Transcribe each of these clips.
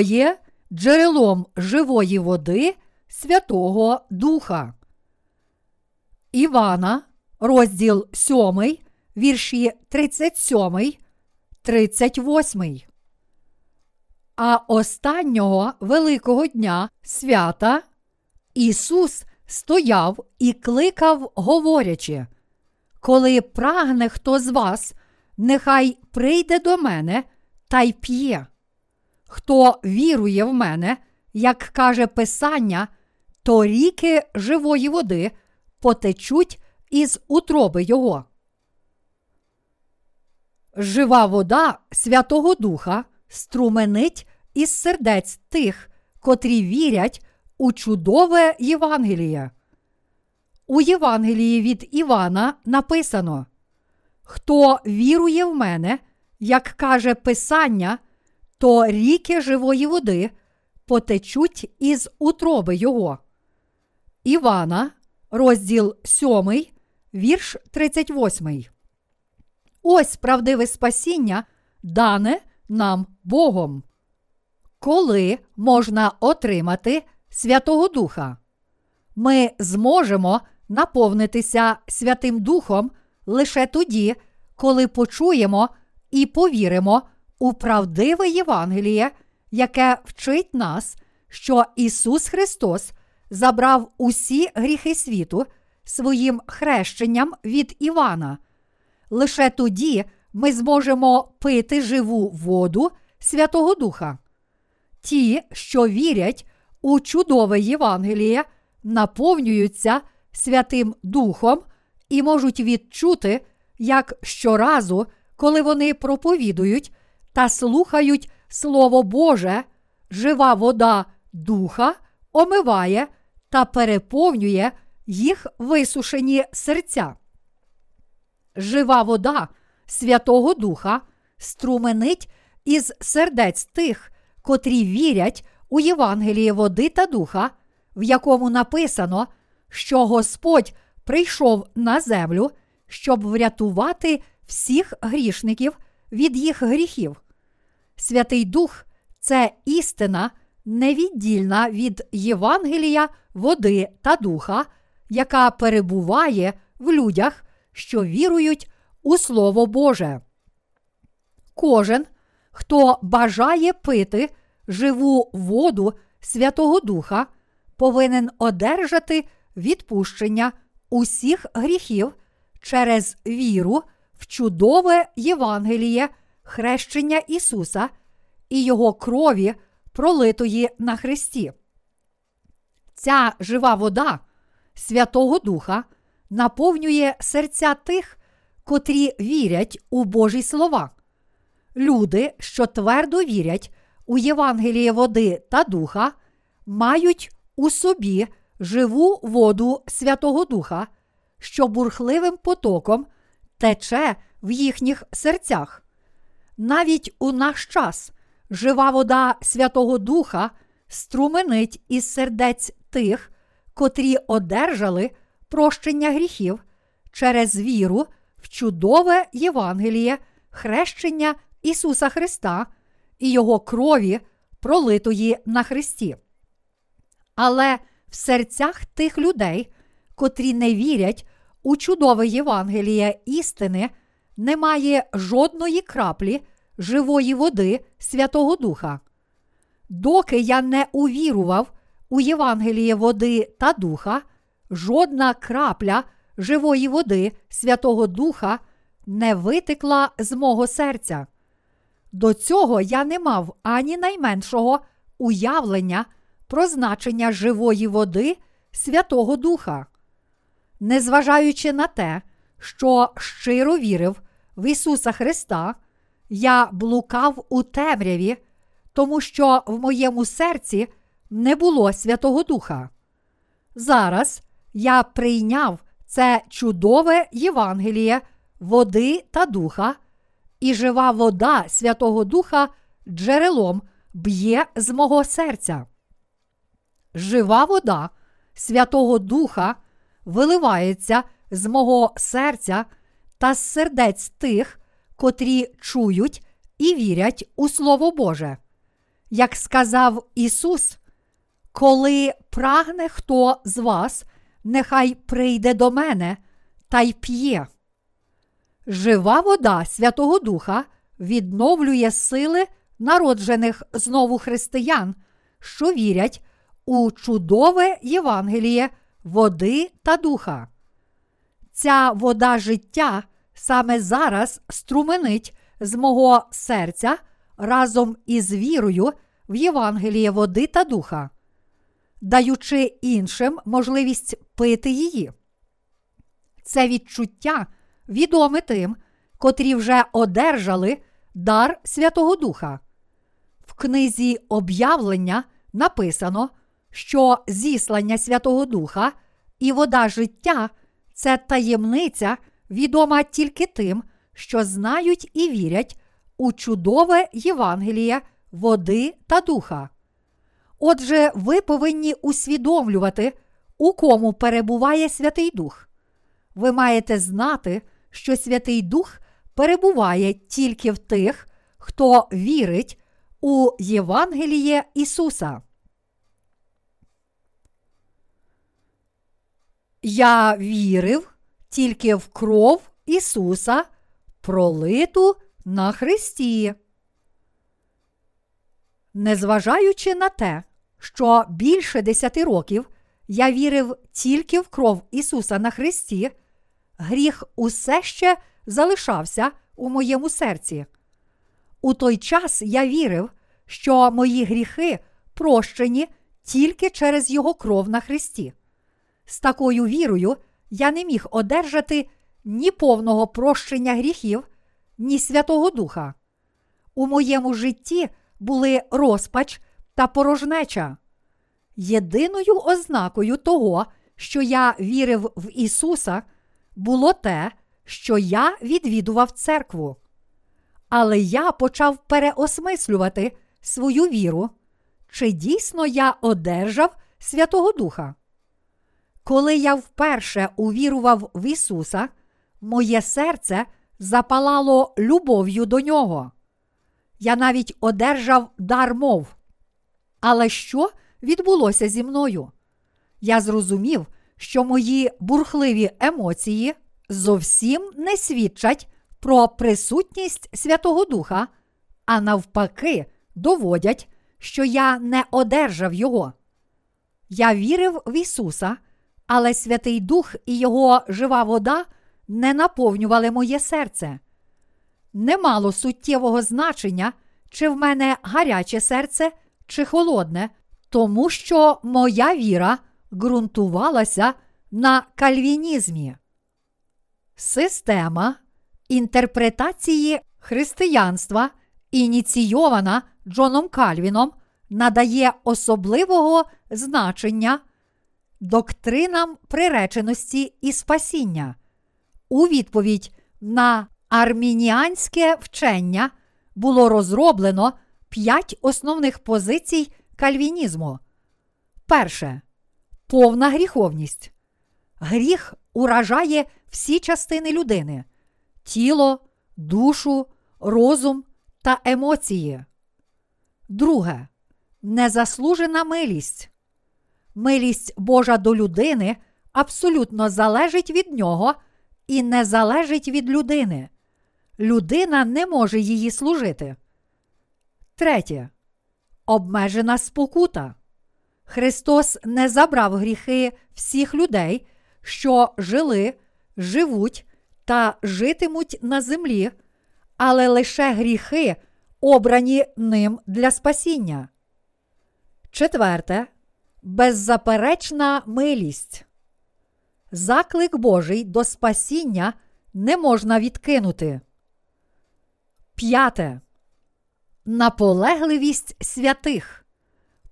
є джерелом живої води Святого Духа. Івана, розділ 7, вірші 37, 38. А останнього Великого дня свята Ісус стояв і кликав, говорячи, коли прагне хто з вас, нехай прийде до мене та й п'є. Хто вірує в мене, як каже Писання, то ріки живої води потечуть із утроби Його. Жива вода Святого Духа струменить із сердець тих, котрі вірять у чудове Євангеліє. У Євангелії від Івана написано: Хто вірує в мене, як каже Писання, то ріки живої води потечуть із утроби Його. Івана, розділ 7, вірш 38. Ось правдиве спасіння, дане нам Богом. Коли можна отримати Святого Духа? Ми зможемо наповнитися Святим Духом лише тоді, коли почуємо і повіримо у правдиве Євангеліє, яке вчить нас, що Ісус Христос забрав усі гріхи світу своїм хрещенням від Івана. Лише тоді ми зможемо пити живу воду Святого Духа. Ті, що вірять у чудове Євангеліє, наповнюються Святим Духом і можуть відчути, як щоразу, коли вони проповідують та слухають Слово Боже, жива вода Духа омиває та переповнює їх висушені серця. Жива вода Святого Духа струменить із сердець тих, котрі вірять у Євангеліє води та духа, в якому написано, що Господь прийшов на землю, щоб врятувати всіх грішників від їх гріхів. Святий Дух це істина, невіддільна від Євангелія, води та духа, яка перебуває в людях, що вірують у Слово Боже. Кожен, хто бажає пити живу воду Святого Духа, повинен одержати відпущення усіх гріхів через віру в чудове Євангеліє, хрещення Ісуса і Його крові, пролитої на Христі. Ця жива вода Святого Духа наповнює серця тих, котрі вірять у Божі слова. Люди, що твердо вірять у Євангеліє води та духа, мають у собі живу воду Святого Духа, що бурхливим потоком тече в їхніх серцях. Навіть у наш час жива вода Святого Духа струменить із сердець тих, котрі одержали прощення гріхів через віру в чудове Євангеліє, хрещення Ісуса Христа і Його крові, пролитої на Христі. Але в серцях тих людей, котрі не вірять у чудове Євангеліє істини, немає жодної краплі живої води Святого Духа. Доки я не увірував у Євангеліє води та духа, жодна крапля живої води Святого Духа не витекла з мого серця. До цього я не мав ані найменшого уявлення про значення живої води Святого Духа. Незважаючи на те, що щиро вірив в Ісуса Христа, я блукав у темряві, тому що в моєму серці не було Святого Духа. Зараз я прийняв це чудове Євангеліє води та духа, і жива вода Святого Духа джерелом б'є з мого серця. Жива вода Святого Духа виливається з мого серця та з сердець тих, котрі чують і вірять у Слово Боже. як сказав Ісус, коли прагне хто з вас, нехай прийде до мене та й п'є. Жива вода Святого Духа відновлює сили народжених знову християн, що вірять у чудове Євангеліє води та духа. Ця вода життя саме зараз струменить з мого серця разом із вірою в Євангеліє води та духа, даючи іншим можливість пити її. Це відчуття відоме тим, котрі вже одержали дар Святого Духа. В книзі об'явлення написано, що зіслання Святого Духа і вода життя це таємниця, відома тільки тим, що знають і вірять у чудове Євангеліє води та духа. Отже, ви повинні усвідомлювати, у кому перебуває Святий Дух. Ви маєте знати, що Святий Дух перебуває тільки в тих, хто вірить у Євангеліє Ісуса. Я вірив тільки в кров Ісуса, пролиту на Христі. Незважаючи на те, що більше десяти років я вірив тільки в кров Ісуса на Христі, гріх усе ще залишався у моєму серці. У той час я вірив, що мої гріхи прощені тільки через Його кров на Христі. З такою вірою я не міг одержати ні повного прощення гріхів, ні Святого Духа. У моєму житті були розпач та порожнеча. Єдиною ознакою того, що я вірив в Ісуса, було те, що я відвідував церкву. Але я почав переосмислювати свою віру, чи дійсно я одержав Святого Духа. Коли я вперше увірував в Ісуса, моє серце запалало любов'ю до нього. Я навіть одержав дар мов. Але що відбулося зі мною? Я зрозумів, що мої бурхливі емоції зовсім не свідчать про присутність Святого Духа, а навпаки, доводять, що я не одержав Його. Я вірив в Ісуса, але Святий Дух і Його жива вода не наповнювали моє серце. Не мало суттєвого значення, чи в мене гаряче серце, чи холодне, тому що моя віра ґрунтувалася на кальвінізмі. Система інтерпретації християнства, ініційована Джоном Кальвіном, надає особливого значення доктринам приреченості і спасіння. У відповідь на армініанське вчення було розроблено п'ять основних позицій кальвінізму. Перше повна гріховність. Гріх уражає всі частини людини тіло, душу, розум та емоції. Друге незаслужена милість. Милість Божа до людини абсолютно залежить від нього і не залежить від людини. Людина не може її служити. Третє. Обмежена спокута. Христос не забрав гріхи всіх людей, що жили, живуть та житимуть на землі, але лише гріхи, обрані ним для спасіння. Четверте. Беззаперечна милість. Заклик Божий до спасіння не можна відкинути. П'яте. Наполегливість святих.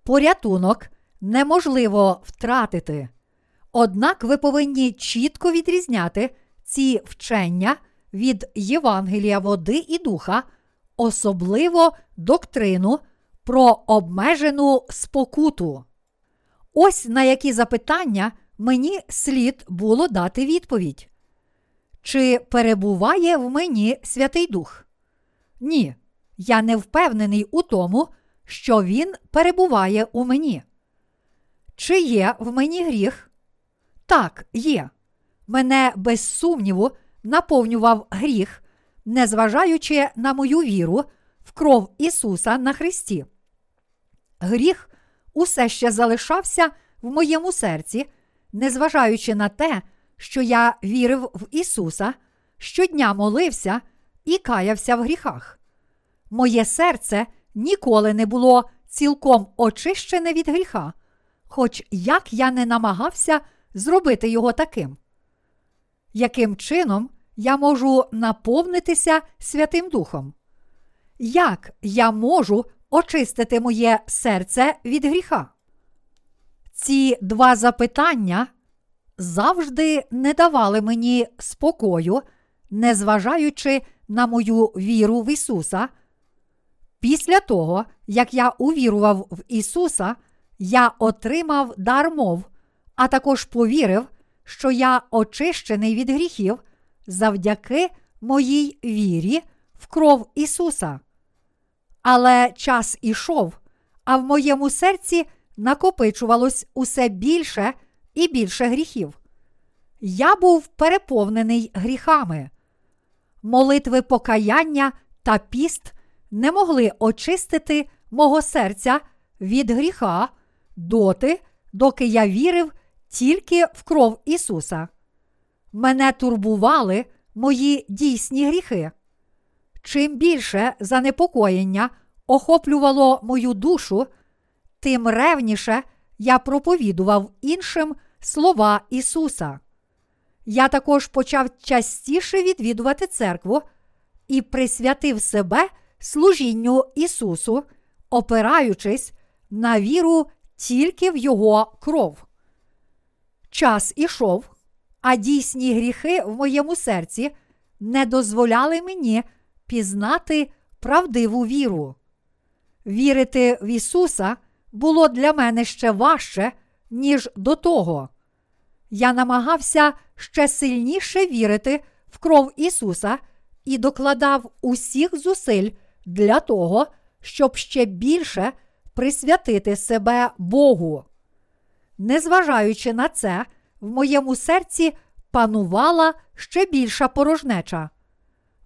Порятунок неможливо втратити. Однак ви повинні чітко відрізняти ці вчення від Євангелія води і духа, особливо доктрину про обмежену спокуту. Ось на які запитання мені слід було дати відповідь. Чи перебуває в мені Святий Дух? Ні, я не впевнений у тому, що Він перебуває у мені. Чи є в мені гріх? Так, є. Мене без сумніву наповнював гріх, незважаючи на мою віру в кров Ісуса на Христі. Гріх усе ще залишався в моєму серці, незважаючи на те, що я вірив в Ісуса, щодня молився і каявся в гріхах. Моє серце ніколи не було цілком очищене від гріха, хоч як я не намагався зробити його таким. Яким чином я можу наповнитися Святим Духом? Як я можу очистити моє серце від гріха? Ці два запитання завжди не давали мені спокою, незважаючи на мою віру в Ісуса. Після того, як я увірував в Ісуса, я отримав дар мов, а також повірив, що я очищений від гріхів завдяки моїй вірі в кров Ісуса. Але час ішов, а в моєму серці накопичувалось усе більше і більше гріхів. Я був переповнений гріхами. Молитви покаяння та піст не могли очистити мого серця від гріха доти, доки я вірив тільки в кров Ісуса. Мене турбували мої дійсні гріхи. Чим більше занепокоєння охоплювало мою душу, тим ревніше я проповідував іншим слова Ісуса. Я також почав частіше відвідувати церкву і присвятив себе служінню Ісусу, опираючись на віру тільки в Його кров. Час ішов, а дійсні гріхи в моєму серці не дозволяли мені пізнати правдиву віру. Вірити в Ісуса було для мене ще важче, ніж до того. Я намагався ще сильніше вірити в кров Ісуса і докладав усіх зусиль для того, щоб ще більше присвятити себе Богу. Незважаючи на це, в моєму серці панувала ще більша порожнеча.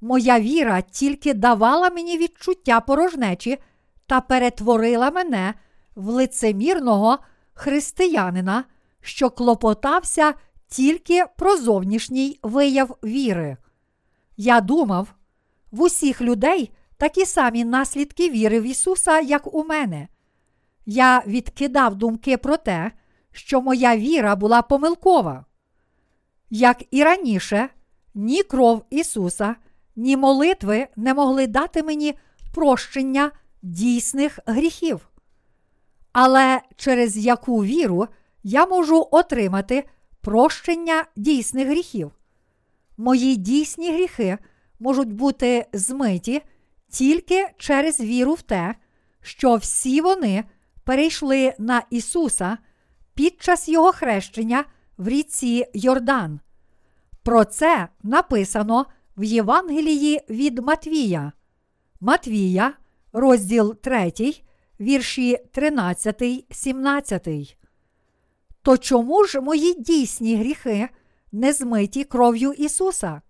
Моя віра тільки давала мені відчуття порожнечі та перетворила мене в лицемірного християнина, що клопотався тільки про зовнішній вияв віри. Я думав, в усіх людей такі самі наслідки віри в Ісуса, як у мене. Я відкидав думки про те, що моя віра була помилкова. Як і раніше, ні кров Ісуса, ні молитви не могли дати мені прощення дійсних гріхів. Але через яку віру я можу отримати прощення дійсних гріхів? Мої дійсні гріхи можуть бути змиті тільки через віру в те, що всі вони перейшли на Ісуса під час Його хрещення в ріці Йордан. Про це написано в Євангелії від Матвія. Матвія, розділ 3, вірші 13, 17. То чому ж мої дійсні гріхи не змиті кров'ю Ісуса?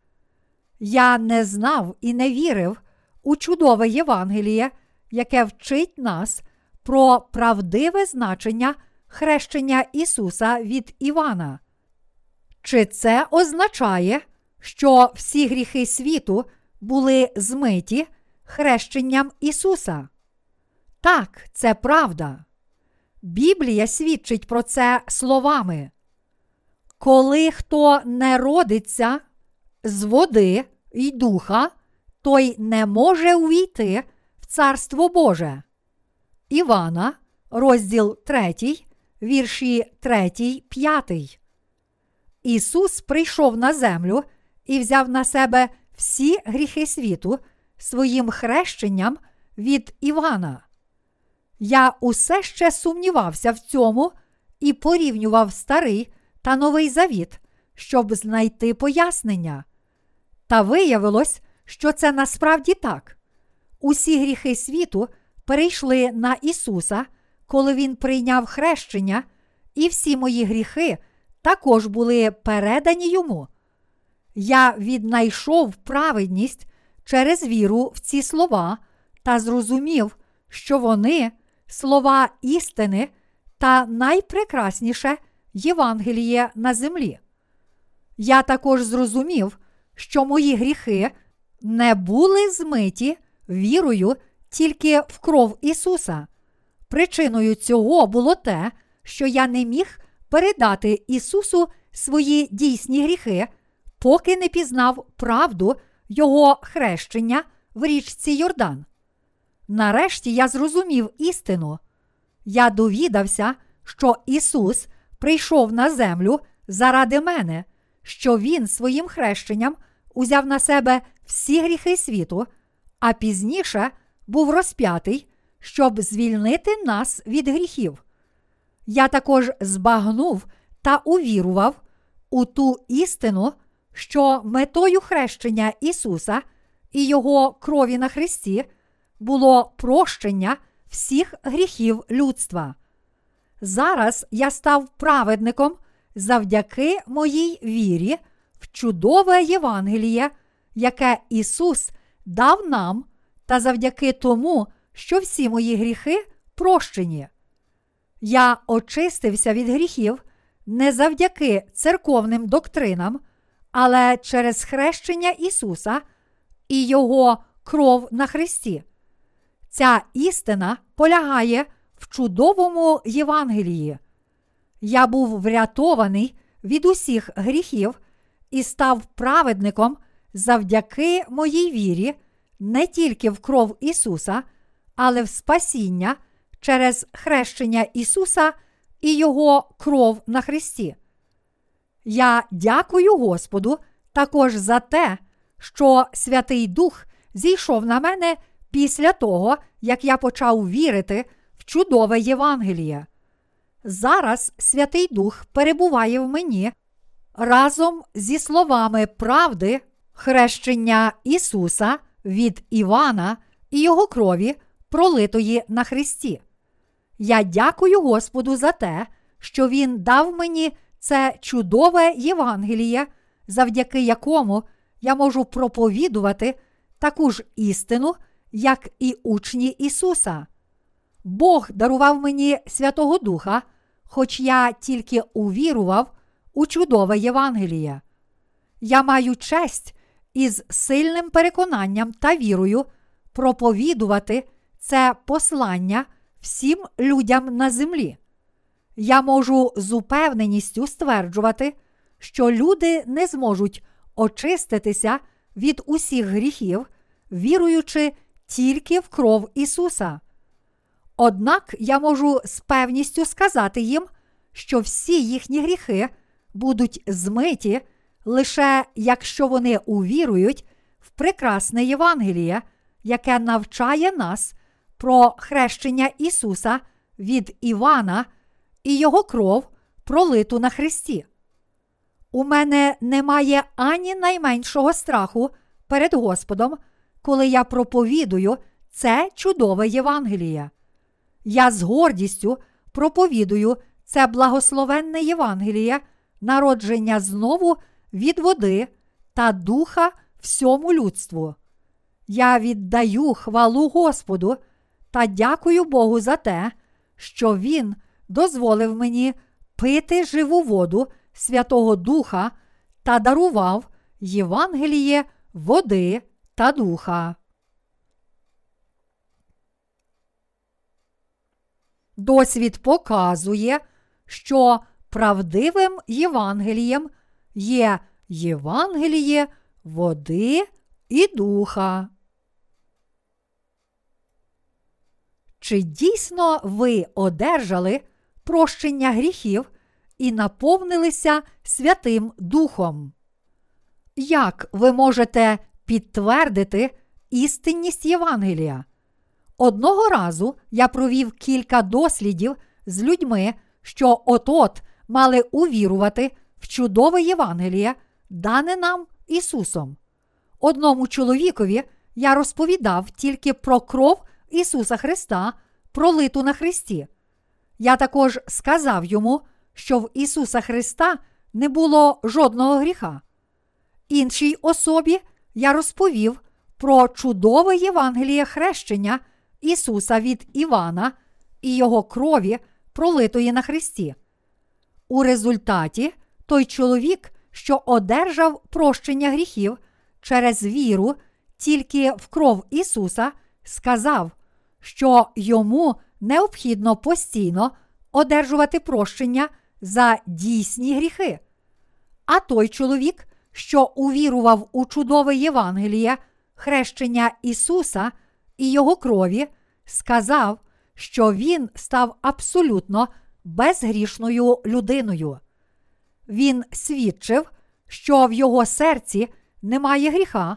Я не знав і не вірив у чудове Євангеліє, яке вчить нас про правдиве значення хрещення Ісуса від Івана. Чи це означає, що всі гріхи світу були змиті хрещенням Ісуса? Так, це правда. Біблія свідчить про це словами. Коли хто не родиться з води й духа, той не може увійти в Царство Боже. Івана, розділ 3, вірші 3, 5. Ісус прийшов на землю і взяв на себе всі гріхи світу своїм хрещенням від Івана. Я усе ще сумнівався в цьому і порівнював старий та новий завіт, щоб знайти пояснення. Та виявилось, що це насправді так. Усі гріхи світу перейшли на Ісуса, коли Він прийняв хрещення, і всі мої гріхи також були передані йому. Я віднайшов праведність через віру в ці слова та зрозумів, що вони слова істини та найпрекрасніше Євангеліє на землі. Я також зрозумів, що мої гріхи не були змиті вірою тільки в кров Ісуса. Причиною цього було те, що я не міг передати Ісусу свої дійсні гріхи, поки не пізнав правду Його хрещення в річці Йордан. Нарешті я зрозумів істину. Я довідався, що Ісус прийшов на землю заради мене, що Він своїм хрещенням узяв на себе всі гріхи світу, а пізніше був розп'ятий, щоб звільнити нас від гріхів. Я також збагнув та увірував у ту істину, що метою хрещення Ісуса і Його крові на Христі було прощення всіх гріхів людства. Зараз я став праведником завдяки моїй вірі в чудове Євангеліє, яке Ісус дав нам, та завдяки тому, що всі мої гріхи прощені. Я очистився від гріхів не завдяки церковним доктринам, але через хрещення Ісуса і Його кров на Христі. Ця істина полягає в чудовому Євангелії. Я був врятований від усіх гріхів і став праведником завдяки моїй вірі не тільки в кров Ісуса, але в спасіння через хрещення Ісуса і Його кров на Христі. Я дякую Господу також за те, що Святий Дух зійшов на мене після того, як я почав вірити в чудове Євангеліє. Зараз Святий Дух перебуває в мені разом зі словами правди, хрещення Ісуса від Івана і Його крові, пролитої на Христі. Я дякую Господу за те, що Він дав мені це чудове Євангеліє, завдяки якому я можу проповідувати таку ж істину, як і учні Ісуса. Бог дарував мені Святого Духа, хоч я тільки увірував у чудове Євангеліє. Я маю честь із сильним переконанням та вірою проповідувати це послання всім людям на землі. Я можу з упевненістю стверджувати, що люди не зможуть очиститися від усіх гріхів, віруючи тільки в кров Ісуса. Однак я можу з певністю сказати їм, що всі їхні гріхи будуть змиті лише якщо вони увірують в прекрасне Євангеліє, яке навчає нас про хрещення Ісуса від Івана і Його кров пролиту на Христі. У мене немає ані найменшого страху перед Господом, коли я проповідую це чудове Євангеліє. Я з гордістю проповідую це благословенне Євангеліє, народження знову від води та духа всьому людству. Я віддаю хвалу Господу та дякую Богу за те, що Він дозволив мені пити живу воду Святого Духа та дарував Євангеліє води та духа. Досвід показує, що правдивим Євангелієм є Євангеліє води і духа. Чи дійсно ви одержали прощення гріхів і наповнилися Святим Духом? Як ви можете підтвердити істинність Євангелія? Одного разу я провів кілька дослідів з людьми, що от-от мали увірувати в чудове Євангеліє, дане нам Ісусом. Одному чоловікові я розповідав тільки про кров Ісуса Христа, пролиту на Христі. Я також сказав йому, що в Ісуса Христа не було жодного гріха. Іншій особі я розповів про чудове Євангеліє хрещення Ісуса від Івана і Його крові, пролитої на Христі. У результаті той чоловік, що одержав прощення гріхів через віру тільки в кров Ісуса, сказав, що йому необхідно постійно одержувати прощення за дійсні гріхи. А той чоловік, що увірував у чудове Євангеліє, хрещення Ісуса і Його крові, сказав, що він став абсолютно безгрішною людиною. Він свідчив, що в його серці немає гріха,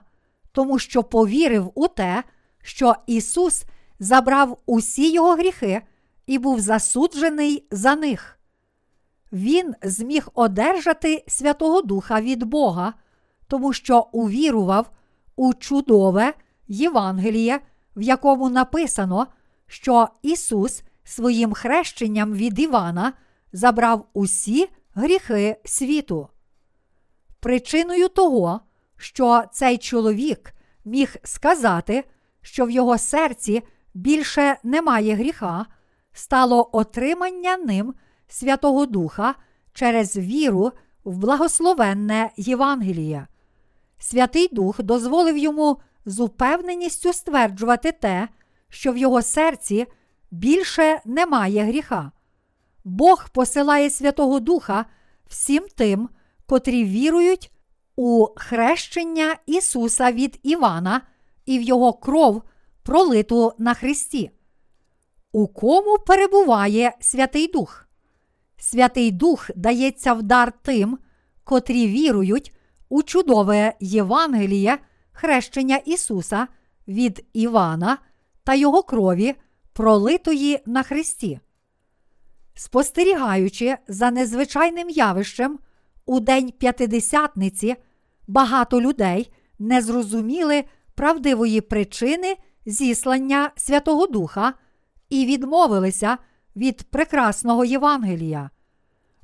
тому що повірив у те, що Ісус забрав усі його гріхи і був засуджений за них. Він зміг одержати Святого Духа від Бога, тому що увірував у чудове Євангеліє, в якому написано, що Ісус своїм хрещенням від Івана забрав усі гріхи світу. Причиною того, що цей чоловік міг сказати, що в його серці більше немає гріха, стало отримання ним Святого Духа через віру в благословенне Євангеліє. Святий Дух дозволив йому з упевненістю стверджувати те, що в його серці більше немає гріха. Бог посилає Святого Духа всім тим, котрі вірують у хрещення Ісуса від Івана і в Його кров, пролиту на Христі. У кому перебуває Святий Дух? Святий Дух дається в дар тим, котрі вірують у чудове Євангеліє хрещення Ісуса від Івана та Його крові, пролитої на Христі. Спостерігаючи за незвичайним явищем у День П'ятидесятниці, багато людей не зрозуміли правдивої причини зіслання Святого Духа і відмовилися від прекрасного Євангелія.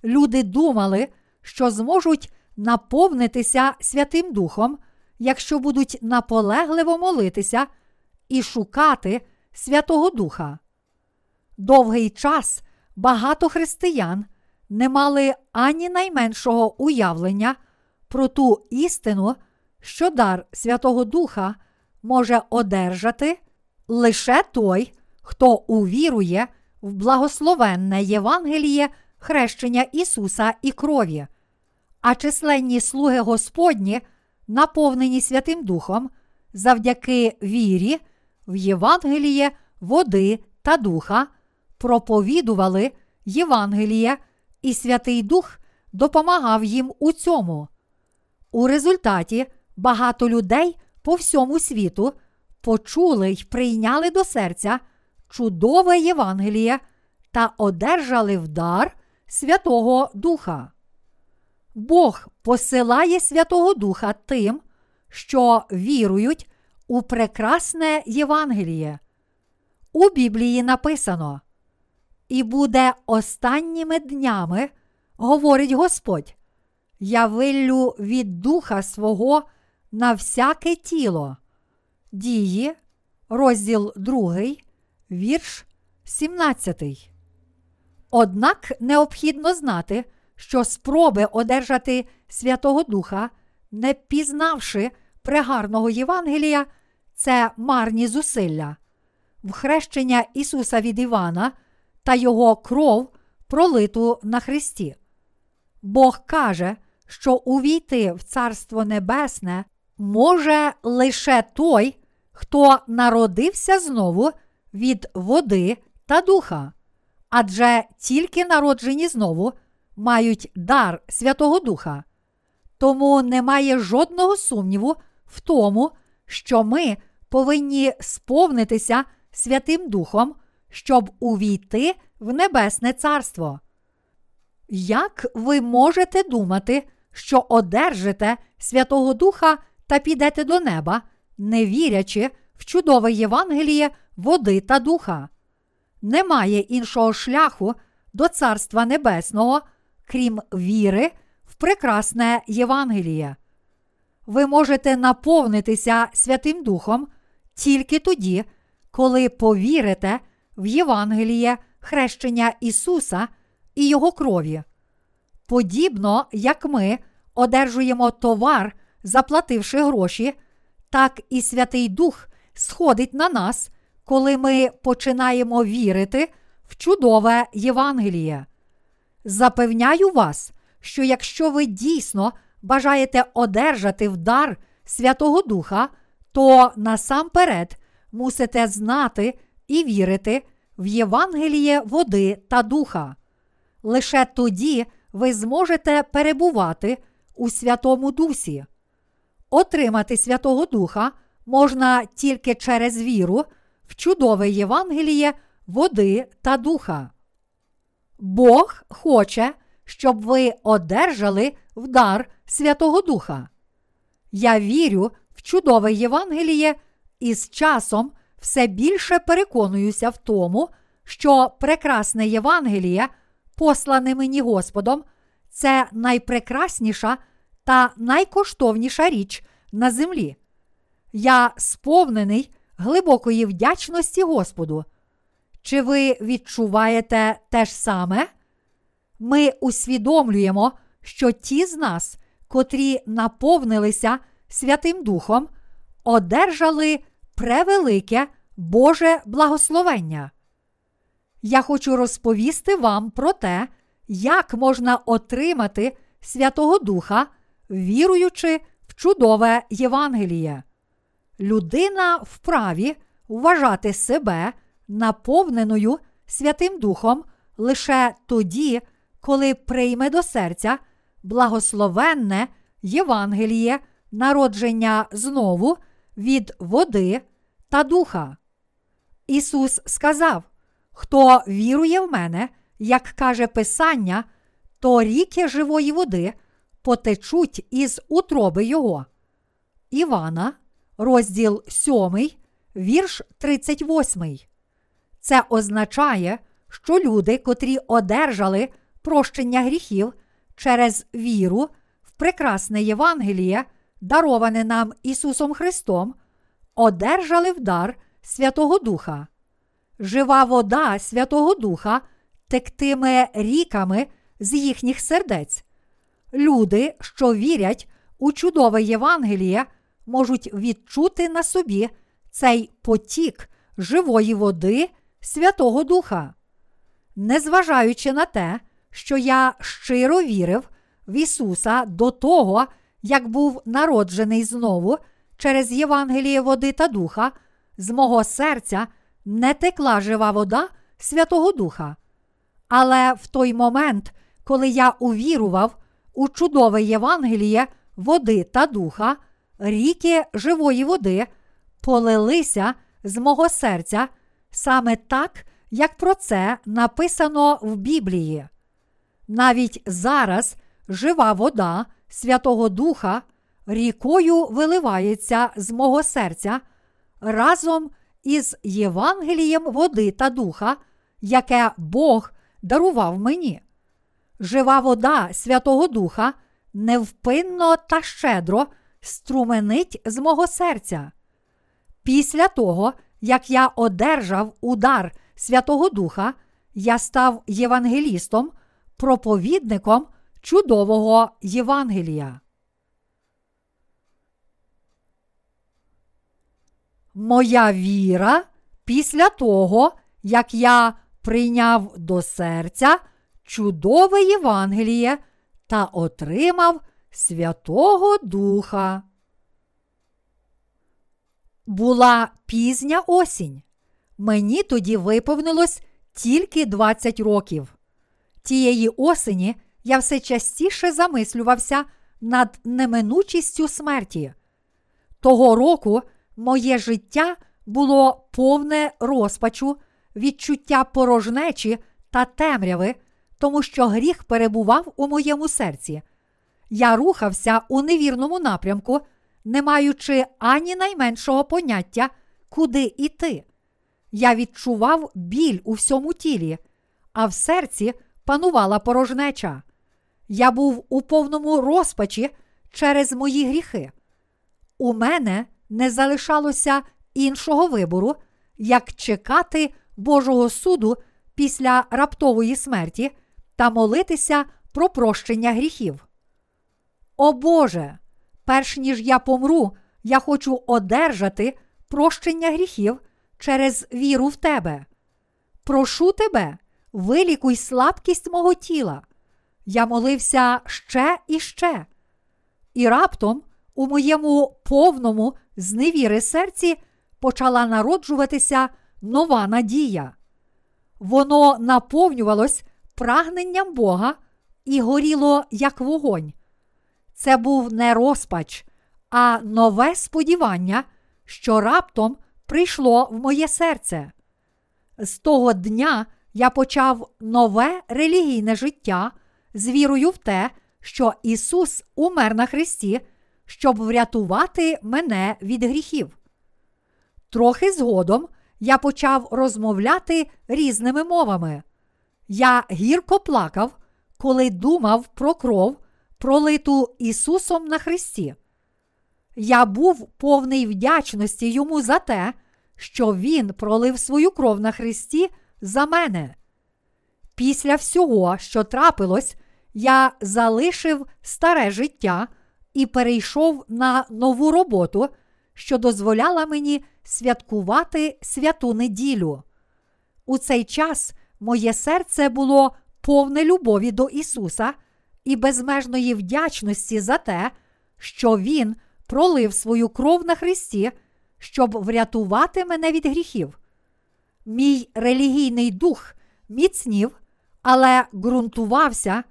Люди думали, що зможуть наповнитися Святим Духом, якщо будуть наполегливо молитися і шукати Святого Духа. Довгий час багато християн не мали ані найменшого уявлення про ту істину, що дар Святого Духа може одержати лише той, хто увірує в благословенне Євангеліє хрещення Ісуса і крові, а численні слуги Господні, наповнені Святим Духом, завдяки вірі в Євангеліє води та духа, проповідували Євангеліє, і Святий Дух допомагав їм у цьому. У результаті багато людей по всьому світу почули й прийняли до серця чудове Євангеліє та одержали в дар Святого Духа. Бог посилає Святого Духа тим, що вірують у прекрасне Євангеліє. У Біблії написано: І буде останніми днями, говорить Господь, я виллю від духа свого на всяке тіло. Дії, розділ 2, вірш 17. Однак необхідно знати, що спроби одержати Святого Духа, не пізнавши прегарного Євангелія, це марні зусилля. В хрещення Ісуса від Івана та Його кров пролиту на Христі. Бог каже, що увійти в Царство Небесне може лише той, хто народився знову від води та духа, адже тільки народжені знову мають дар Святого Духа. Тому немає жодного сумніву в тому, що ми повинні сповнитися Святим Духом, щоб увійти в Небесне Царство. Як ви можете думати, що одержите Святого Духа та підете до неба, не вірячи в чудове Євангеліє води та духа. Немає іншого шляху до Царства Небесного, крім віри в прекрасне Євангеліє. Ви можете наповнитися Святим Духом тільки тоді, коли повірите в Євангеліє хрещення Ісуса і Його крові. Подібно як ми одержуємо товар, заплативши гроші, так і Святий Дух сходить на нас, коли ми починаємо вірити в чудове Євангеліє. Запевняю вас, що якщо ви дійсно бажаєте одержати в дар Святого Духа, то насамперед мусите знати і вірити в Євангеліє води та духа. Лише тоді ви зможете перебувати у Святому Дусі. Отримати Святого Духа можна тільки через віру в чудове Євангеліє води та духа. Бог хоче, щоб ви одержали в дар Святого Духа. Я вірю в чудове Євангеліє і з часом все більше переконуюся в тому, що прекрасне Євангеліє, послане мені Господом, це найпрекрасніша та найкоштовніша річ на землі. Я сповнений глибокої вдячності Господу. Чи ви відчуваєте те ж саме? Ми усвідомлюємо, що ті з нас, котрі наповнилися Святим Духом, одержали превелике Боже благословення. Я хочу розповісти вам про те, як можна отримати Святого Духа, віруючи в чудове Євангеліє. Людина вправі вважати себе наповненою Святим Духом лише тоді, коли прийме до серця благословенне Євангеліє, народження знову від води та духа. Ісус сказав: Хто вірує в мене, як каже Писання, то ріки живої води потечуть із утроби Його. Івана, розділ 7, вірш 38. Це означає, що люди, котрі одержали прощення гріхів через віру в прекрасне Євангеліє, дароване нам Ісусом Христом, одержали в дар Святого Духа. Жива вода Святого Духа тектиме ріками з їхніх сердець. Люди, що вірять у чудове Євангеліє, можуть відчути на собі цей потік живої води Святого Духа. Незважаючи на те, що я щиро вірив в Ісуса до того, як був народжений знову через Євангеліє води та духа, з мого серця не текла жива вода Святого Духа. Але в той момент, коли я увірував у чудове Євангеліє води та духа, ріки живої води полилися з мого серця саме так, як про це написано в Біблії. Навіть зараз жива вода Святого Духа рікою виливається з мого серця разом із Євангелієм води та духа, яке Бог дарував мені. Жива вода Святого Духа невпинно та щедро струменить з мого серця. Після того, як я одержав удар Святого Духа, я став євангелістом, проповідником чудового Євангелія. Моя віра після того, як я прийняв до серця чудове Євангеліє та отримав Святого Духа. Була пізня осінь. Мені тоді виповнилось тільки 20 років. Тієї осені я все частіше замислювався над неминучістю смерті. Того року моє життя було повне розпачу, відчуття порожнечі та темряви, тому що гріх перебував у моєму серці. Я рухався у невірному напрямку, не маючи ані найменшого поняття, куди йти. я відчував біль у всьому тілі, а в серці панувала порожнеча. Я був у повному розпачі через мої гріхи. У мене не залишалося іншого вибору, як чекати Божого суду після раптової смерті та молитися про прощення гріхів. О Боже, перш ніж я помру, я хочу одержати прощення гріхів через віру в Тебе. Прошу тебе, вилікуй слабкість мого тіла. Я молився ще і ще. І раптом у моєму повному зневіри серці почала народжуватися нова надія. Воно наповнювалось прагненням Бога і горіло як вогонь. Це був не розпач, а нове сподівання, що раптом прийшло в моє серце. З того дня я почав нове релігійне життя з вірою в те, що Ісус умер на Христі, щоб врятувати мене від гріхів. Трохи згодом я почав розмовляти різними мовами. Я гірко плакав, коли думав про кров, пролиту Ісусом на Христі. Я був повний вдячності йому за те, що Він пролив свою кров на Христі за мене. Після всього, що трапилось, я залишив старе життя і перейшов на нову роботу, що дозволяла мені святкувати святу неділю. У цей час моє серце було повне любові до Ісуса і безмежної вдячності за те, що Він пролив свою кров на Христі, щоб врятувати мене від гріхів. Мій релігійний дух міцнів, але ґрунтувався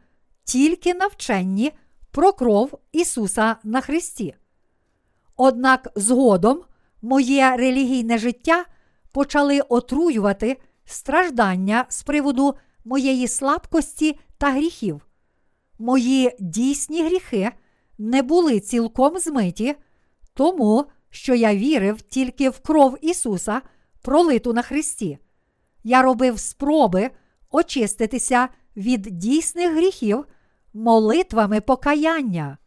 тільки на вченні про кров Ісуса на Христі. Однак згодом моє релігійне життя почали отруювати страждання з приводу моєї слабкості та гріхів. Мої дійсні гріхи не були цілком змиті, тому що я вірив тільки в кров Ісуса, пролиту на Христі. Я робив спроби очиститися від дійсних гріхів молитвами покаяння.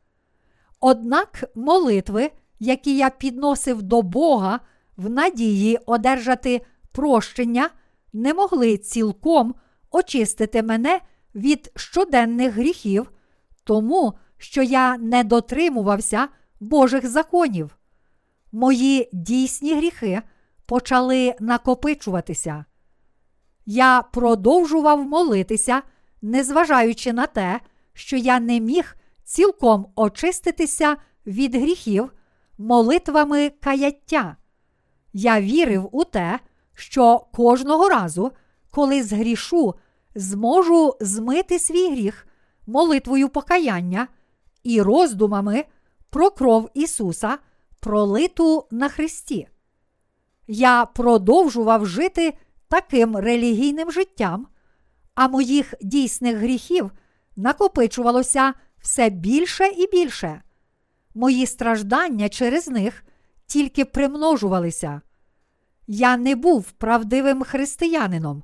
Однак молитви, які я підносив до Бога в надії одержати прощення, не могли цілком очистити мене від щоденних гріхів, тому що я не дотримувався Божих законів. Мої дійсні гріхи почали накопичуватися. Я продовжував молитися, незважаючи на те, що я не міг цілком очиститися від гріхів молитвами каяття. Я вірив у те, що кожного разу, коли згрішу, зможу змити свій гріх молитвою покаяння і роздумами про кров Ісуса, пролиту на Христі. Я продовжував жити таким релігійним життям, а моїх дійсних гріхів накопичувалося все більше і більше. Мої страждання через них тільки примножувалися. Я не був правдивим християнином.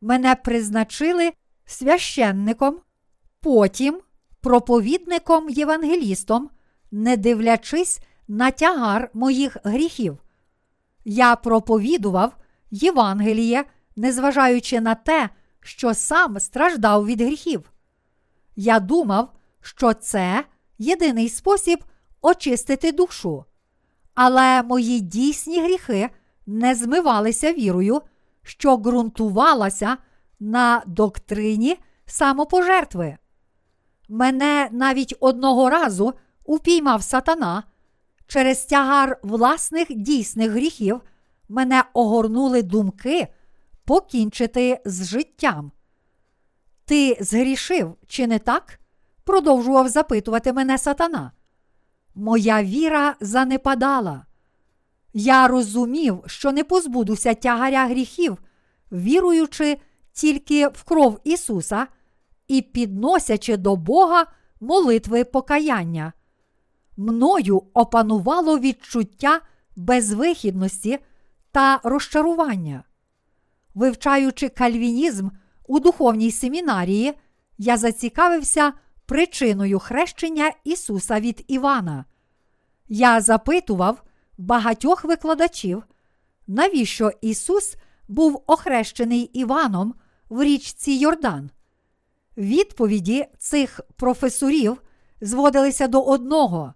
Мене призначили священником, потім проповідником євангелістом, не дивлячись на тягар моїх гріхів. Я проповідував Євангеліє, незважаючи на те, що сам страждав від гріхів. Я думав, що це єдиний спосіб очистити душу. Але мої дійсні гріхи не змивалися вірою, що ґрунтувалася на доктрині самопожертви. Мене навіть одного разу упіймав сатана. Через тягар власних дійсних гріхів мене огорнули думки покінчити з життям. Ти згрішив, чи не так? продовжував запитувати мене сатана. Моя віра занепадала. Я розумів, що не позбудуся тягаря гріхів, віруючи тільки в кров Ісуса і підносячи до Бога молитви покаяння. Мною опанувало відчуття безвихідності та розчарування. Вивчаючи кальвінізм у духовній семінарії, я зацікавився причиною хрещення Ісуса від Івана. Я запитував багатьох викладачів, навіщо Ісус був охрещений Іваном в річці Йордан. Відповіді цих професорів зводилися до одного.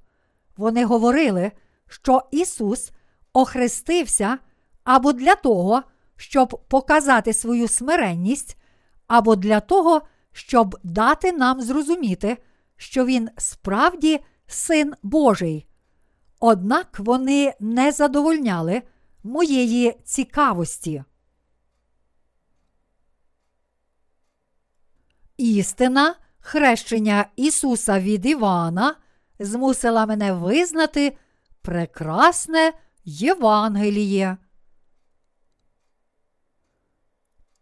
Вони говорили, що Ісус охрестився або для того, щоб показати свою смиренність, або для того, щоб дати нам зрозуміти, що Він справді син Божий. Однак вони не задовольняли моєї цікавості. Істина хрещення Ісуса від Івана змусила мене визнати прекрасне Євангеліє.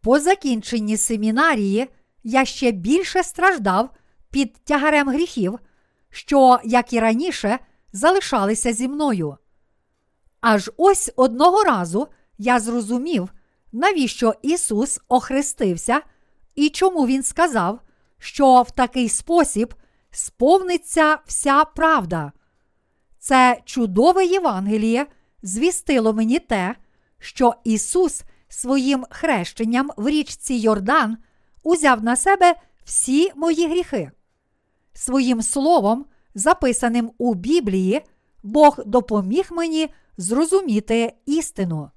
По закінченні семінарії я ще більше страждав під тягарем гріхів, що, як і раніше, залишалися зі мною. Аж ось одного разу я зрозумів, навіщо Ісус охрестився і чому Він сказав, що в такий спосіб сповниться вся правда. Це чудове Євангеліє звістило мені те, що Ісус своїм хрещенням в річці Йордан узяв на себе всі мої гріхи. Своїм словом, записаним у Біблії, Бог допоміг мені зрозуміти істину.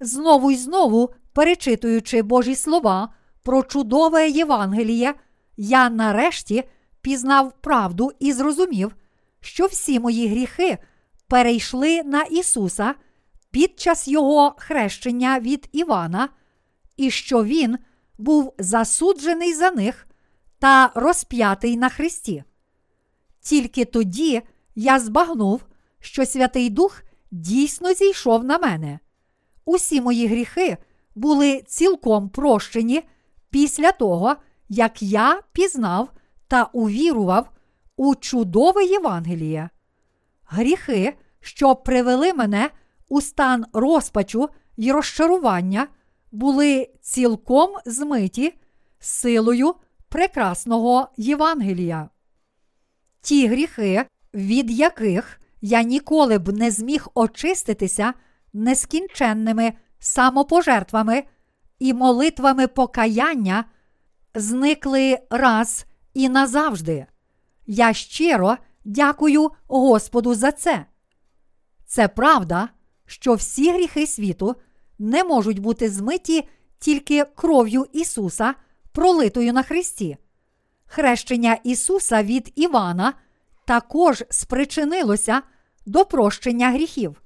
Знову й знову, перечитуючи Божі слова про чудове Євангеліє, я нарешті пізнав правду і зрозумів, що всі мої гріхи перейшли на Ісуса під час Його хрещення від Івана, і що Він був засуджений за них та розп'ятий на Христі. Тільки тоді я збагнув, що Святий Дух дійсно зійшов на мене. Усі мої гріхи були цілком прощені після того, як я пізнав та увірував у чудове Євангеліє. Гріхи, що привели мене у стан розпачу й розчарування, були цілком змиті силою прекрасного Євангелія. Ті гріхи, від яких я ніколи б не зміг очиститися нескінченними самопожертвами і молитвами покаяння, зникли раз і назавжди. Я щиро дякую Господу за це. Це правда, що всі гріхи світу не можуть бути змиті тільки кров'ю Ісуса, пролитою на Христі. Хрещення Ісуса від Івана також спричинилося до прощення гріхів.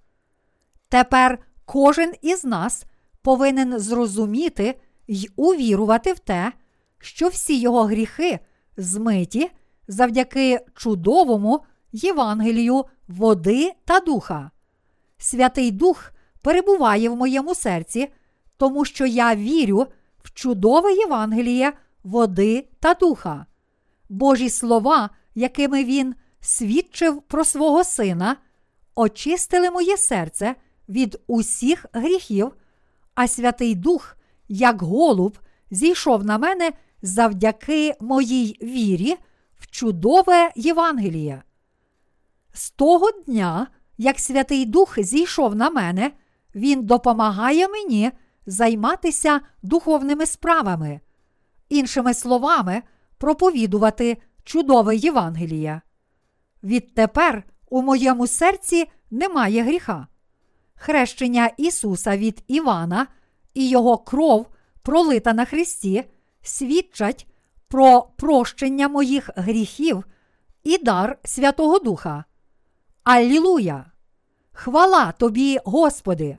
Тепер кожен із нас повинен зрозуміти й увірувати в те, що всі його гріхи змиті завдяки чудовому Євангелію води та духа. Святий Дух перебуває в моєму серці, тому що я вірю в чудове Євангеліє води та духа. Божі слова, якими Він свідчив про свого Сина, очистили моє серце від усіх гріхів, а Святий Дух, як голуб, зійшов на мене завдяки моїй вірі в чудове Євангеліє. З того дня, як Святий Дух зійшов на мене, Він допомагає мені займатися духовними справами, іншими словами, проповідувати чудове Євангеліє. Відтепер у моєму серці немає гріха. Хрещення Ісуса від Івана і Його кров, пролита на Христі, свідчать про прощення моїх гріхів і дар Святого Духа. Аллілуя! Хвала тобі, Господи!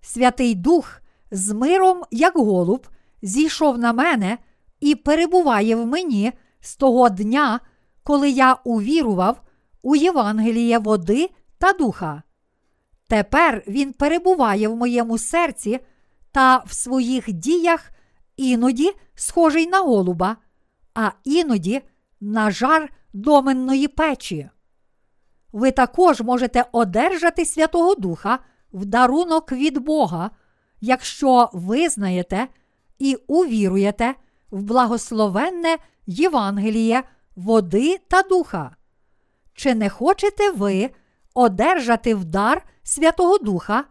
Святий Дух з миром, як голуб, зійшов на мене і перебуває в мені з того дня, коли я увірував у Євангеліє води та духа. Тепер він перебуває в моєму серці та в своїх діях іноді схожий на голуба, а іноді на жар доменної печі. Ви також можете одержати Святого Духа в дарунок від Бога, якщо визнаєте і увіруєте в благословенне Євангеліє води та духа. Чи не хочете ви одержати в дар Святого Духа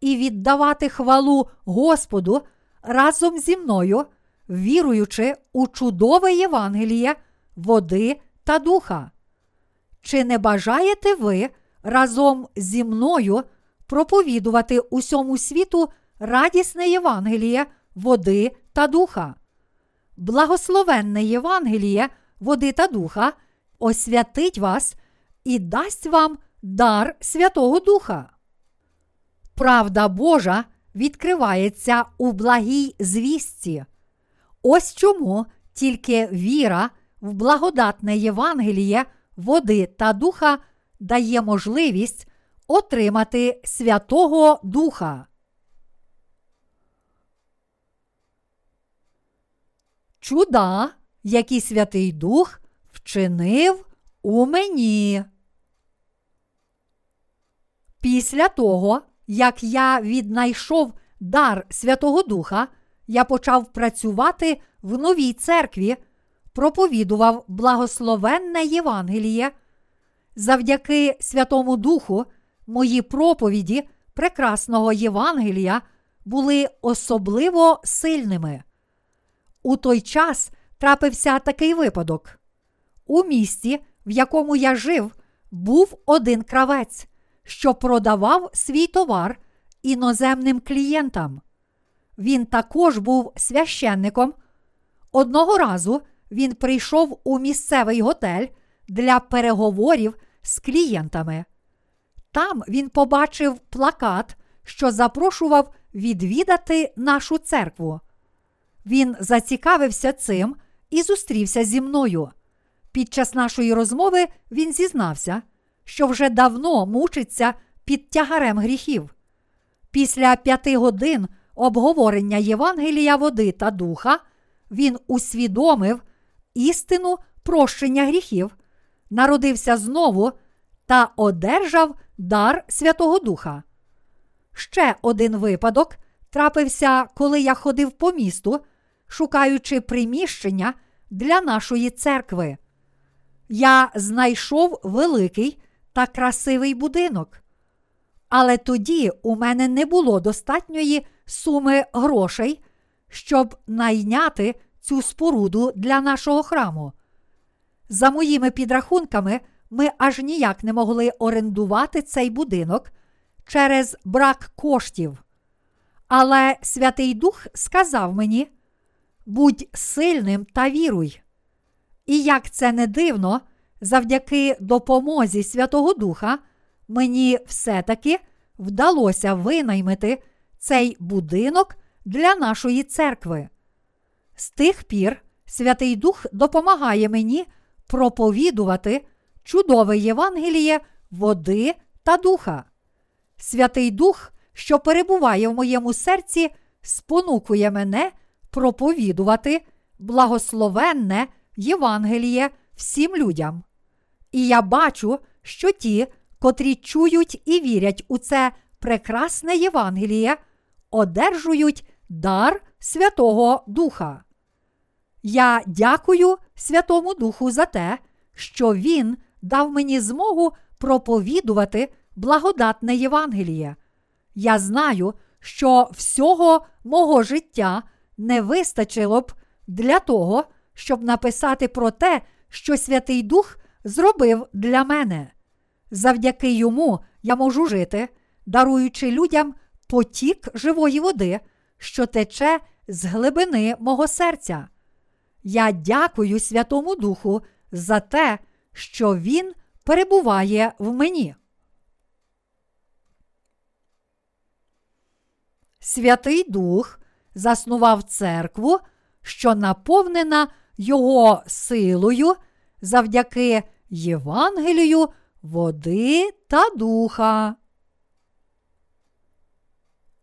і віддавати хвалу Господу разом зі мною, віруючи у чудове Євангеліє води та духа? Чи не бажаєте ви разом зі мною проповідувати усьому світу радісне Євангеліє води та духа? Благословенне Євангеліє води та духа освятить вас і дасть вам дар Святого Духа. Правда Божа відкривається у благій звістці. Ось чому тільки віра в благодатне Євангеліє води та духа дає можливість отримати Святого Духа. Чуда, які Святий Дух вчинив у мені. Після того, як я віднайшов дар Святого Духа, я почав працювати в новій церкві, проповідував благословенне Євангеліє. Завдяки Святому Духу мої проповіді прекрасного Євангелія були особливо сильними. У той час трапився такий випадок. У місті, в якому я жив, був один кравець, що продавав свій товар іноземним клієнтам. Він також був священником. Одного разу він прийшов у місцевий готель для переговорів з клієнтами. Там він побачив плакат, що запрошував відвідати нашу церкву. Він зацікавився цим і зустрівся зі мною. Під час нашої розмови він зізнався, що вже давно мучиться під тягарем гріхів. Після п'яти годин обговорення Євангелія води та духа він усвідомив істину прощення гріхів, народився знову та одержав дар Святого Духа. Ще один випадок трапився, коли я ходив по місту, шукаючи приміщення для нашої церкви. Я знайшов великий та красивий будинок. Але тоді у мене не було достатньої суми грошей, щоб найняти цю споруду для нашого храму. За моїми підрахунками, ми аж ніяк не могли орендувати цей будинок через брак коштів. Але Святий Дух сказав мені: будь сильним та віруй. І як це не дивно, завдяки допомозі Святого Духа, мені все-таки вдалося винаймити цей будинок для нашої церкви. З тих пір Святий Дух допомагає мені проповідувати чудове Євангеліє води та духа. Святий Дух, що перебуває в моєму серці, спонукує мене проповідувати благословенне Євангеліє всім людям. І я бачу, що ті, котрі чують і вірять у це прекрасне Євангеліє, одержують дар Святого Духа. Я дякую Святому Духу за те, що Він дав мені змогу проповідувати благодатне Євангеліє. Я знаю, що всього мого життя не вистачило б для того, щоб написати про те, що Святий Дух зробив для мене. Завдяки йому я можу жити, даруючи людям потік живої води, що тече з глибини мого серця. Я дякую Святому Духу за те, що Він перебуває в мені. Святий Дух заснував церкву, що наповнена Його силою завдяки Євангелію, води та духа.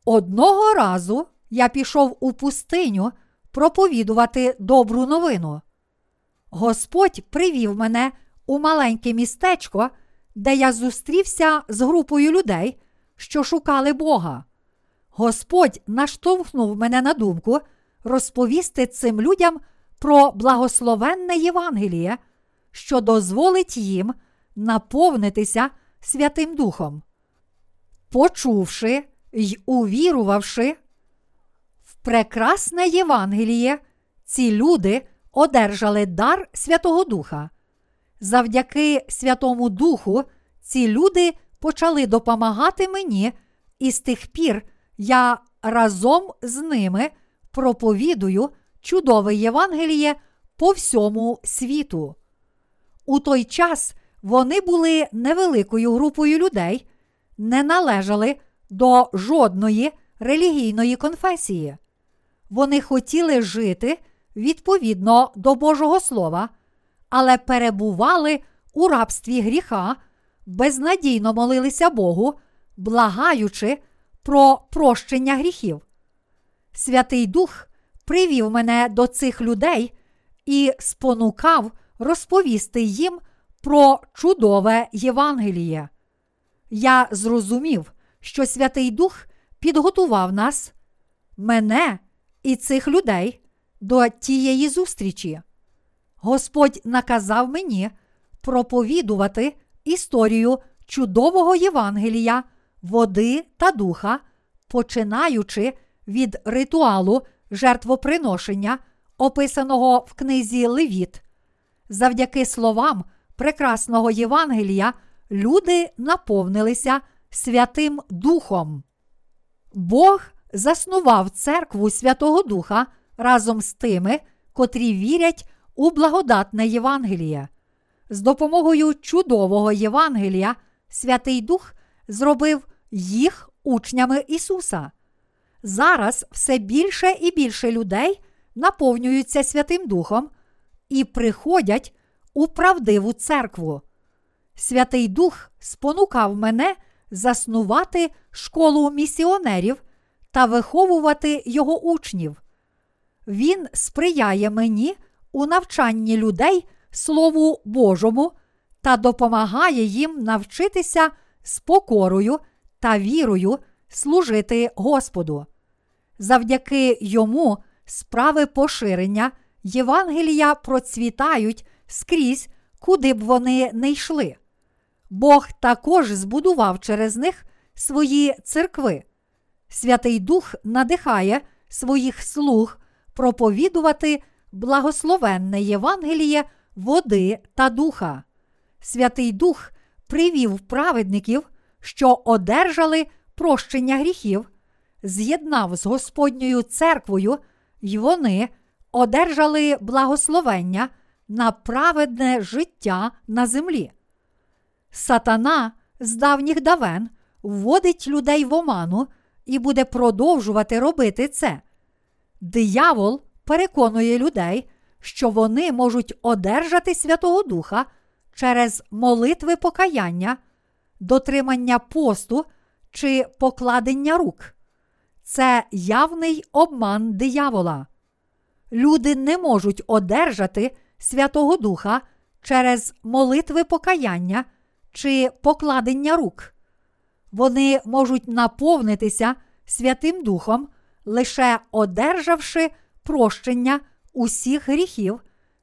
Одного разу я пішов у пустиню проповідувати добру новину. Господь привів мене у маленьке містечко, де я зустрівся з групою людей, що шукали Бога. Господь наштовхнув мене на думку розповісти цим людям про благословенне Євангеліє, що дозволить їм наповнитися Святим Духом. Почувши й увірувавши в прекрасне Євангеліє, ці люди одержали дар Святого Духа. Завдяки Святому Духу ці люди почали допомагати мені, і з тих пір я разом з ними проповідую чудове Євангеліє по всьому світу. У той час вони були невеликою групою людей, не належали до жодної релігійної конфесії. Вони хотіли жити відповідно до Божого Слова, але перебували у рабстві гріха, безнадійно молилися Богу, благаючи про прощення гріхів. Святий Дух привів мене до цих людей і спонукав розповісти їм про чудове Євангеліє. Я зрозумів, що Святий Дух підготував нас, мене і цих людей до тієї зустрічі. Господь наказав мені проповідувати історію чудового Євангелія, води та духа, починаючи від ритуалу жертвоприношення, описаного в книзі Левіт. Завдяки словам прекрасного Євангелія люди наповнилися Святим Духом. Бог заснував церкву Святого Духа разом з тими, котрі вірять у благодатне Євангеліє. З допомогою чудового Євангелія Святий Дух зробив їх учнями Ісуса. Зараз все більше і більше людей наповнюються Святим Духом і приходять у правдиву церкву. Святий Дух спонукав мене заснувати школу місіонерів та виховувати його учнів. Він сприяє мені у навчанні людей Слову Божому та допомагає їм навчитися з покорою та вірою служити Господу. Завдяки йому справи поширення Євангелія процвітають скрізь, куди б вони не йшли. Бог також збудував через них свої церкви. Святий Дух надихає своїх слуг проповідувати благословенне Євангеліє води та духа. Святий Дух привів праведників, що одержали прощення гріхів, з'єднав з Господньою церквою, й вони одержали благословення на праведне життя на землі. Сатана з давніх давен вводить людей в оману і буде продовжувати робити це. Диявол переконує людей, що вони можуть одержати Святого Духа через молитви покаяння, дотримання посту чи покладення рук. Це явний обман диявола. Люди не можуть одержати Святого Духа через молитви покаяння чи покладення рук. Вони можуть наповнитися Святим Духом, лише одержавши прощення усіх гріхів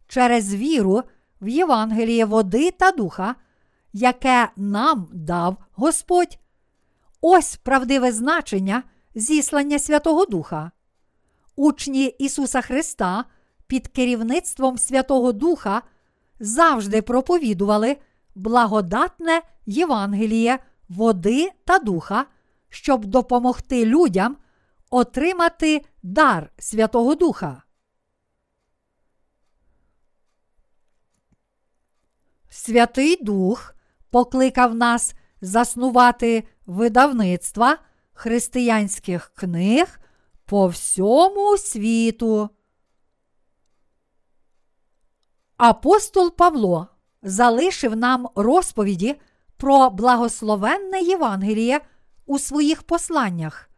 через віру в Євангеліє води та духа, яке нам дав Господь. Ось правдиве значення зіслання Святого Духа. Учні Ісуса Христа під керівництвом Святого Духа завжди проповідували благодатне Євангеліє води та духа, щоб допомогти людям отримати дар Святого Духа. Святий Дух покликав нас заснувати видавництва християнських книг по всьому світу. Апостол Павло залишив нам розповіді про благословенне Євангеліє у своїх посланнях.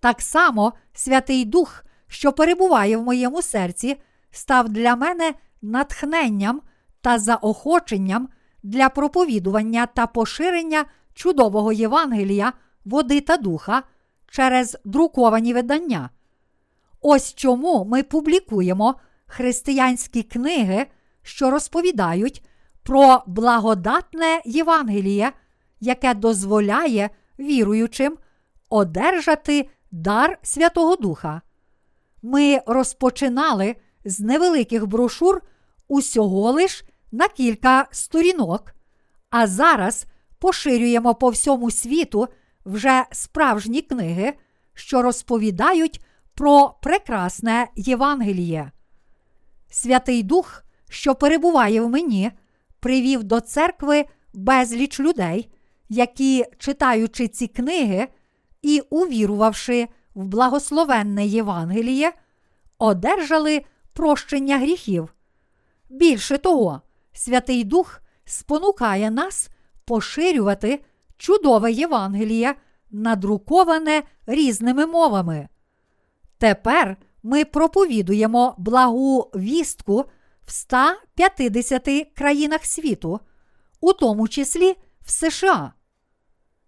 Так само Святий Дух, що перебуває в моєму серці, став для мене натхненням та заохоченням для проповідування та поширення чудового Євангелія, води та духа через друковані видання. Ось чому ми публікуємо християнські книги, що розповідають про благодатне Євангеліє, яке дозволяє віруючим одержати дар Святого Духа. Ми розпочинали з невеликих брошур усього лиш на кілька сторінок, а зараз поширюємо по всьому світу вже справжні книги, що розповідають про прекрасне Євангеліє. Святий Дух, що перебуває в мені, привів до церкви безліч людей, які, читаючи ці книги і увірувавши в благословенне Євангеліє, одержали прощення гріхів. Більше того, Святий Дух спонукає нас поширювати чудове Євангеліє, надруковане різними мовами. Тепер ми проповідуємо благу вістку в 150 країнах світу, у тому числі в США.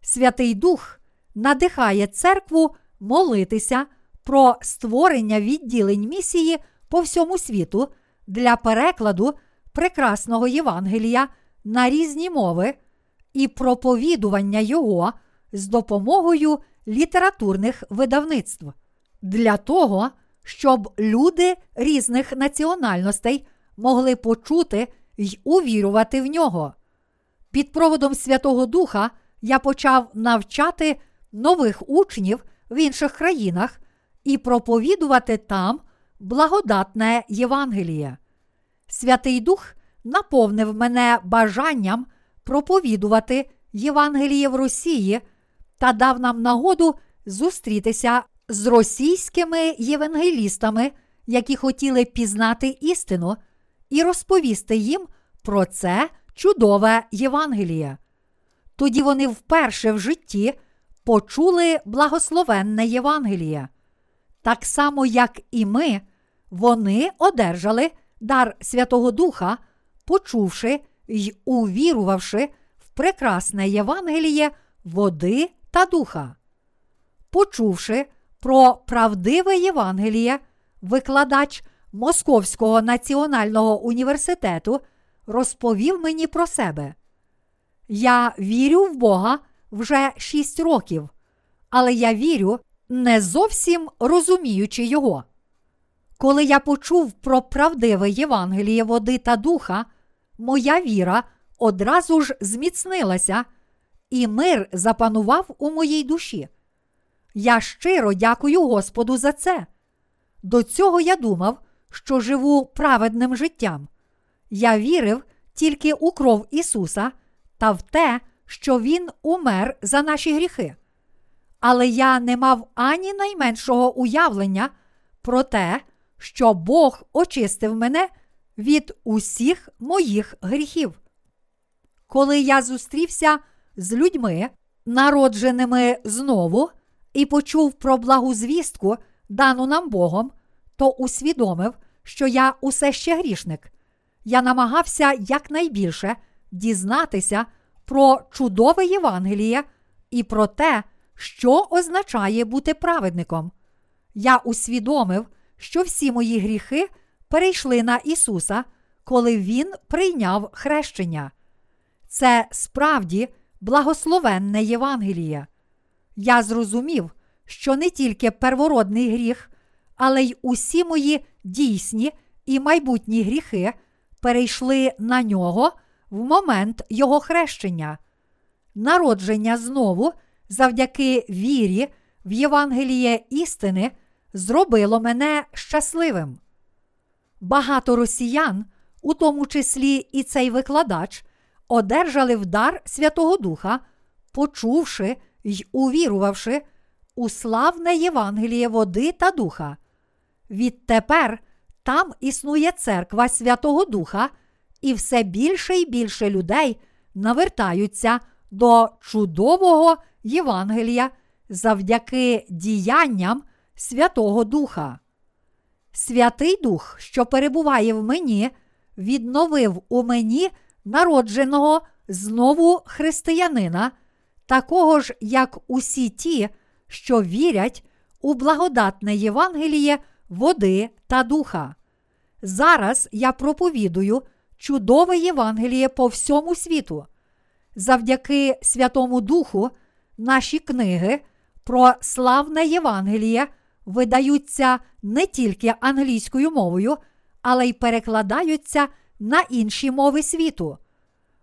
Святий Дух надихає церкву молитися про створення відділень місії по всьому світу для перекладу прекрасного Євангелія на різні мови і проповідування його з допомогою літературних видавництв для того, щоб люди різних національностей могли почути й увірувати в нього. Під проводом Святого Духа я почав навчати нових учнів в інших країнах і проповідувати там благодатне Євангеліє. Святий Дух наповнив мене бажанням проповідувати Євангеліє в Росії та дав нам нагоду зустрітися з російськими євангелістами, які хотіли пізнати істину, і розповісти їм про це чудове Євангеліє. Тоді вони вперше в житті почули благословенне Євангеліє. Так само, як і ми, вони одержали дар Святого Духа, почувши й увірувавши в прекрасне Євангеліє води та духа. Почувши про правдиве Євангеліє, викладач Московського національного університету розповів мені про себе. Я вірю в Бога вже шість років, але я вірю, не зовсім розуміючи Його. Коли я почув про правдиве Євангеліє води та духа, моя віра одразу ж зміцнилася, і мир запанував у моїй душі. Я щиро дякую Господу за це. До цього я думав, що живу праведним життям. Я вірив тільки у кров Ісуса та в те, що Він умер за наші гріхи. Але я не мав ані найменшого уявлення про те, що Бог очистив мене від усіх моїх гріхів. Коли я зустрівся з людьми, народженими знову, і почув про благу звістку, дану нам Богом, то усвідомив, що я усе ще грішник. Я намагався якнайбільше дізнатися про чудове Євангеліє і про те, що означає бути праведником. Я усвідомив, що всі мої гріхи перейшли на Ісуса, коли Він прийняв хрещення. Це справді благословенне Євангеліє. Я зрозумів, що не тільки первородний гріх, але й усі мої дійсні і майбутні гріхи перейшли на нього в момент його хрещення. Народження знову, завдяки вірі в Євангеліє істини, зробило мене щасливим. Багато росіян, у тому числі і цей викладач, одержали вдар Святого Духа, почувши й увірувавши у славне Євангеліє води та духа. Відтепер там існує церква Святого Духа, і все більше і більше людей навертаються до чудового Євангелія завдяки діянням Святого Духа. Святий Дух, що перебуває в мені, відновив у мені народженого знову християнина, такого ж, як усі ті, що вірять у благодатне Євангеліє води та духа. Зараз я проповідую чудове Євангеліє по всьому світу. Завдяки Святому Духу наші книги про славне Євангеліє видаються не тільки англійською мовою, але й перекладаються на інші мови світу.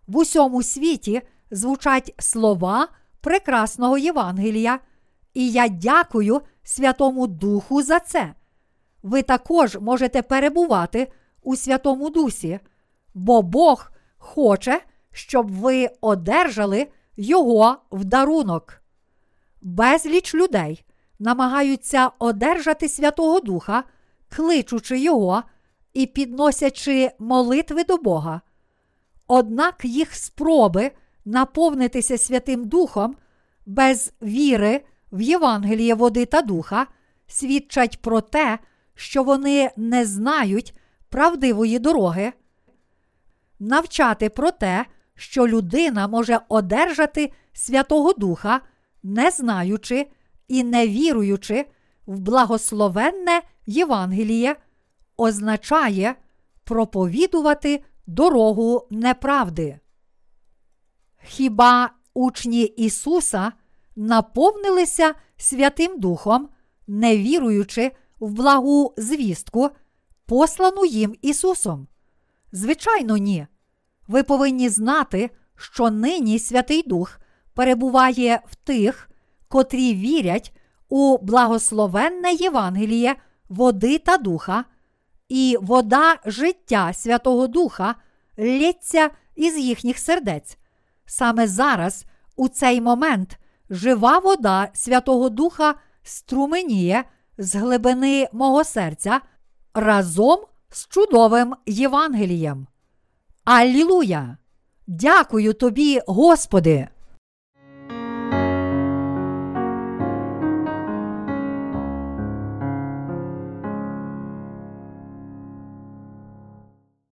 В усьому світі звучать слова прекрасного Євангелія, і я дякую Святому Духу за це. Ви також можете перебувати у Святому Дусі, бо Бог хоче, щоб ви одержали Його в дарунок. Безліч людей намагаються одержати Святого Духа, кличучи Його і підносячи молитви до Бога. Однак їх спроби наповнитися Святим Духом без віри в Євангеліє води та духа свідчать про те, що вони не знають правдивої дороги. Навчати про те, що людина може одержати Святого Духа, не знаючи і не віруючи в благословенне Євангеліє, означає проповідувати дорогу неправди. Хіба учні Ісуса наповнилися Святим Духом, не віруючи в благу звістку, послану їм Ісусом? Звичайно, ні. Ви повинні знати, що нині Святий Дух перебуває в тих, котрі вірять у благословенне Євангеліє води та духа, і вода життя Святого Духа лється із їхніх сердець. Саме зараз, у цей момент, жива вода Святого Духа струменіє з глибини мого серця разом з чудовим Євангелієм. Аллілуя! Дякую тобі, Господи!